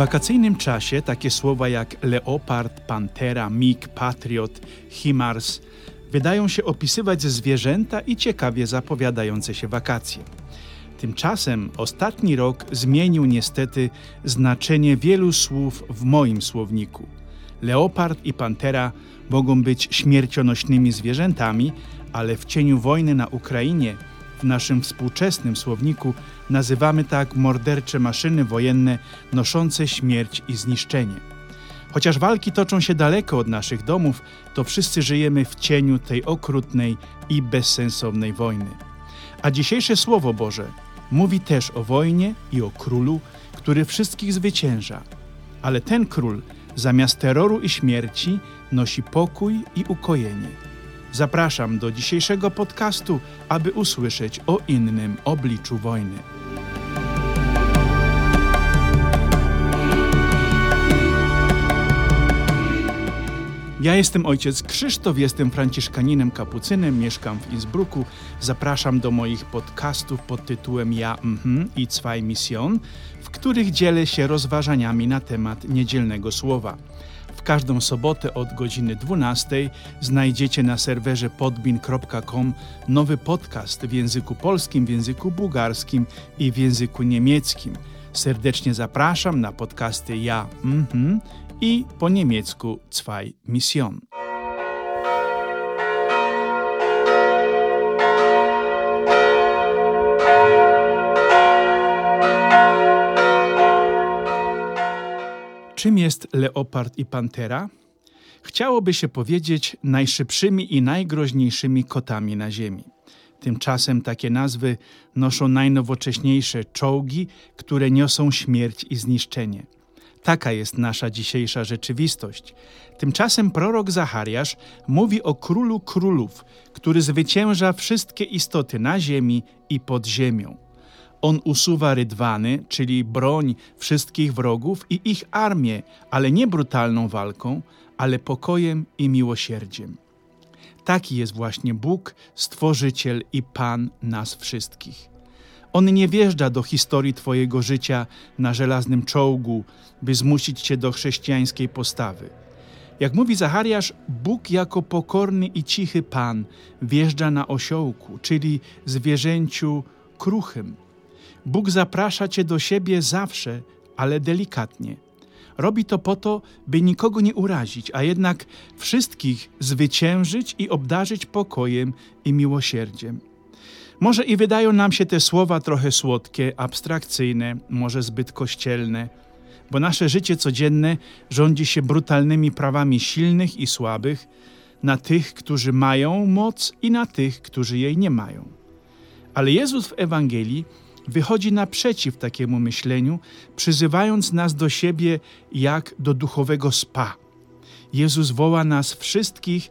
wakacyjnym czasie takie słowa jak leopard, pantera, mig, patriot, himars wydają się opisywać zwierzęta i ciekawie zapowiadające się wakacje. Tymczasem ostatni rok zmienił niestety znaczenie wielu słów w moim słowniku. Leopard i pantera mogą być śmiercionośnymi zwierzętami, ale w cieniu wojny na Ukrainie w naszym współczesnym słowniku nazywamy tak mordercze maszyny wojenne noszące śmierć i zniszczenie. Chociaż walki toczą się daleko od naszych domów, to wszyscy żyjemy w cieniu tej okrutnej i bezsensownej wojny. A dzisiejsze Słowo Boże mówi też o wojnie i o królu, który wszystkich zwycięża. Ale ten król zamiast terroru i śmierci nosi pokój i ukojenie. Zapraszam do dzisiejszego podcastu, aby usłyszeć o innym obliczu wojny. Ja jestem ojciec Krzysztof, jestem franciszkaninem kapucynem, mieszkam w Innsbrucku. Zapraszam do moich podcastów pod tytułem Ja mhm i Zwei Mission, w których dzielę się rozważaniami na temat niedzielnego słowa. W każdą sobotę od godziny 12 znajdziecie na serwerze podbin.com nowy podcast w języku polskim, w języku bułgarskim i w języku niemieckim. Serdecznie zapraszam na podcasty Ja mhm i po niemiecku Zwei Mission. Czym jest leopard i pantera? Chciałoby się powiedzieć najszybszymi i najgroźniejszymi kotami na ziemi. Tymczasem takie nazwy noszą najnowocześniejsze czołgi, które niosą śmierć i zniszczenie. Taka jest nasza dzisiejsza rzeczywistość. Tymczasem prorok Zachariasz mówi o królu królów, który zwycięża wszystkie istoty na ziemi i pod ziemią. On usuwa rydwany, czyli broń wszystkich wrogów i ich armię, ale nie brutalną walką, ale pokojem i miłosierdziem. Taki jest właśnie Bóg, Stworzyciel i Pan nas wszystkich. On nie wjeżdża do historii Twojego życia na żelaznym czołgu, by zmusić Cię do chrześcijańskiej postawy. Jak mówi Zachariasz, Bóg jako pokorny i cichy Pan wjeżdża na osiołku, czyli zwierzęciu kruchym. Bóg zaprasza Cię do siebie zawsze, ale delikatnie. Robi to po to, by nikogo nie urazić, a jednak wszystkich zwyciężyć i obdarzyć pokojem i miłosierdziem. Może i wydają nam się te słowa trochę słodkie, abstrakcyjne, może zbyt kościelne, bo nasze życie codzienne rządzi się brutalnymi prawami silnych i słabych na tych, którzy mają moc i na tych, którzy jej nie mają. Ale Jezus w Ewangelii wychodzi naprzeciw takiemu myśleniu, przyzywając nas do siebie jak do duchowego spa. Jezus woła nas wszystkich,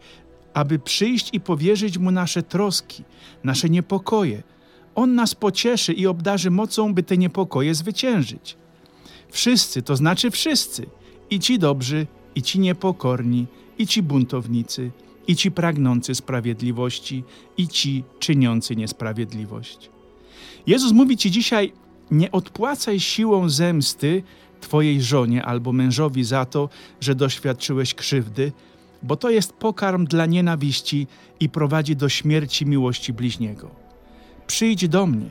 aby przyjść i powierzyć Mu nasze troski, nasze niepokoje. On nas pocieszy i obdarzy mocą, by te niepokoje zwyciężyć. Wszyscy, to znaczy wszyscy, i ci dobrzy, i ci niepokorni, i ci buntownicy, i ci pragnący sprawiedliwości, i ci czyniący niesprawiedliwość. Jezus mówi ci dzisiaj: nie odpłacaj siłą zemsty Twojej żonie albo mężowi za to, że doświadczyłeś krzywdy, bo to jest pokarm dla nienawiści i prowadzi do śmierci miłości bliźniego. Przyjdź do mnie,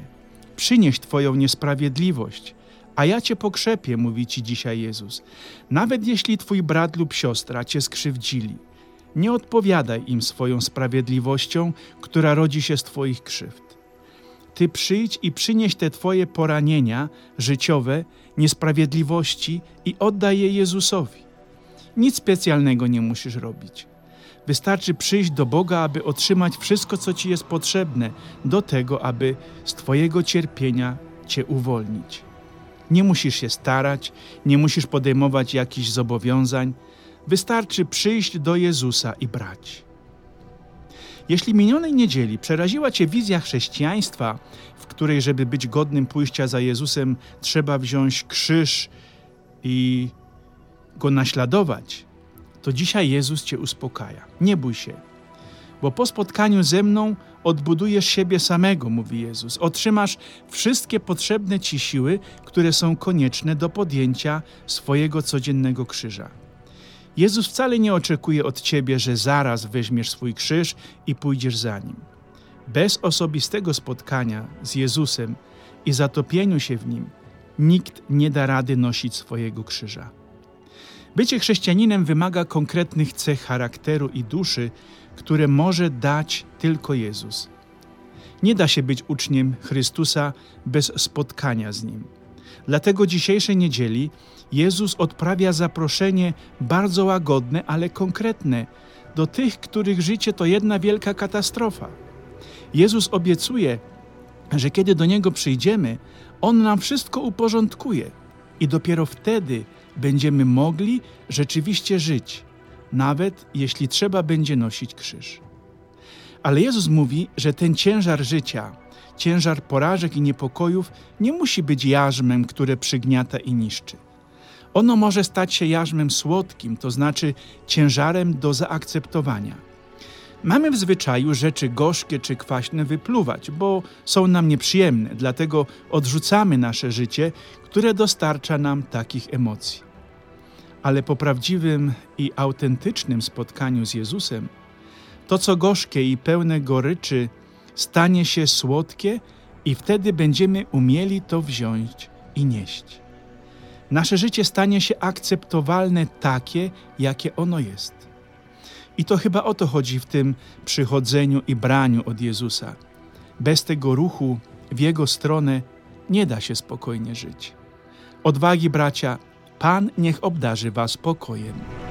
przynieś Twoją niesprawiedliwość, a ja Cię pokrzepię, mówi Ci dzisiaj Jezus. Nawet jeśli Twój brat lub siostra Cię skrzywdzili, nie odpowiadaj im swoją sprawiedliwością, która rodzi się z Twoich krzywd. Ty przyjdź i przynieś te Twoje poranienia życiowe, niesprawiedliwości i oddaj je Jezusowi. Nic specjalnego nie musisz robić. Wystarczy przyjść do Boga, aby otrzymać wszystko, co Ci jest potrzebne, do tego, aby z Twojego cierpienia Cię uwolnić. Nie musisz się starać, nie musisz podejmować jakichś zobowiązań. Wystarczy przyjść do Jezusa i brać. Jeśli minionej niedzieli przeraziła Cię wizja chrześcijaństwa, w której, żeby być godnym pójścia za Jezusem, trzeba wziąć krzyż i go naśladować, to dzisiaj Jezus Cię uspokaja. Nie bój się. bo po spotkaniu ze mną odbudujesz siebie samego, mówi Jezus. Otrzymasz wszystkie potrzebne ci siły, które są konieczne do podjęcia swojego codziennego krzyża. Jezus wcale nie oczekuje od ciebie, że zaraz weźmiesz swój krzyż i pójdziesz za nim. Bez osobistego spotkania z Jezusem i zatopieniu się w nim, nikt nie da rady nosić swojego krzyża. Bycie chrześcijaninem wymaga konkretnych cech charakteru i duszy, które może dać tylko Jezus. Nie da się być uczniem Chrystusa bez spotkania z Nim. Dlatego dzisiejszej niedzieli Jezus odprawia zaproszenie bardzo łagodne, ale konkretne do tych, których życie to jedna wielka katastrofa. Jezus obiecuje, że kiedy do Niego przyjdziemy, On nam wszystko uporządkuje i dopiero wtedy będziemy mogli rzeczywiście żyć, nawet jeśli trzeba będzie nosić krzyż. Ale Jezus mówi, że ten ciężar życia, ciężar porażek i niepokojów nie musi być jarzmem, które przygniata i niszczy. Ono może stać się jarzmem słodkim, to znaczy ciężarem do zaakceptowania. Mamy w zwyczaju rzeczy gorzkie czy kwaśne wypluwać, bo są nam nieprzyjemne, dlatego odrzucamy nasze życie, które dostarcza nam takich emocji. Ale po prawdziwym i autentycznym spotkaniu z Jezusem, to co gorzkie i pełne goryczy stanie się słodkie i wtedy będziemy umieli to wziąć i nieść. Nasze życie stanie się akceptowalne takie, jakie ono jest. I to chyba o to chodzi w tym przychodzeniu i braniu od Jezusa. Bez tego ruchu w Jego stronę nie da się spokojnie żyć. Odwagi, bracia, Pan niech obdarzy Was pokojem.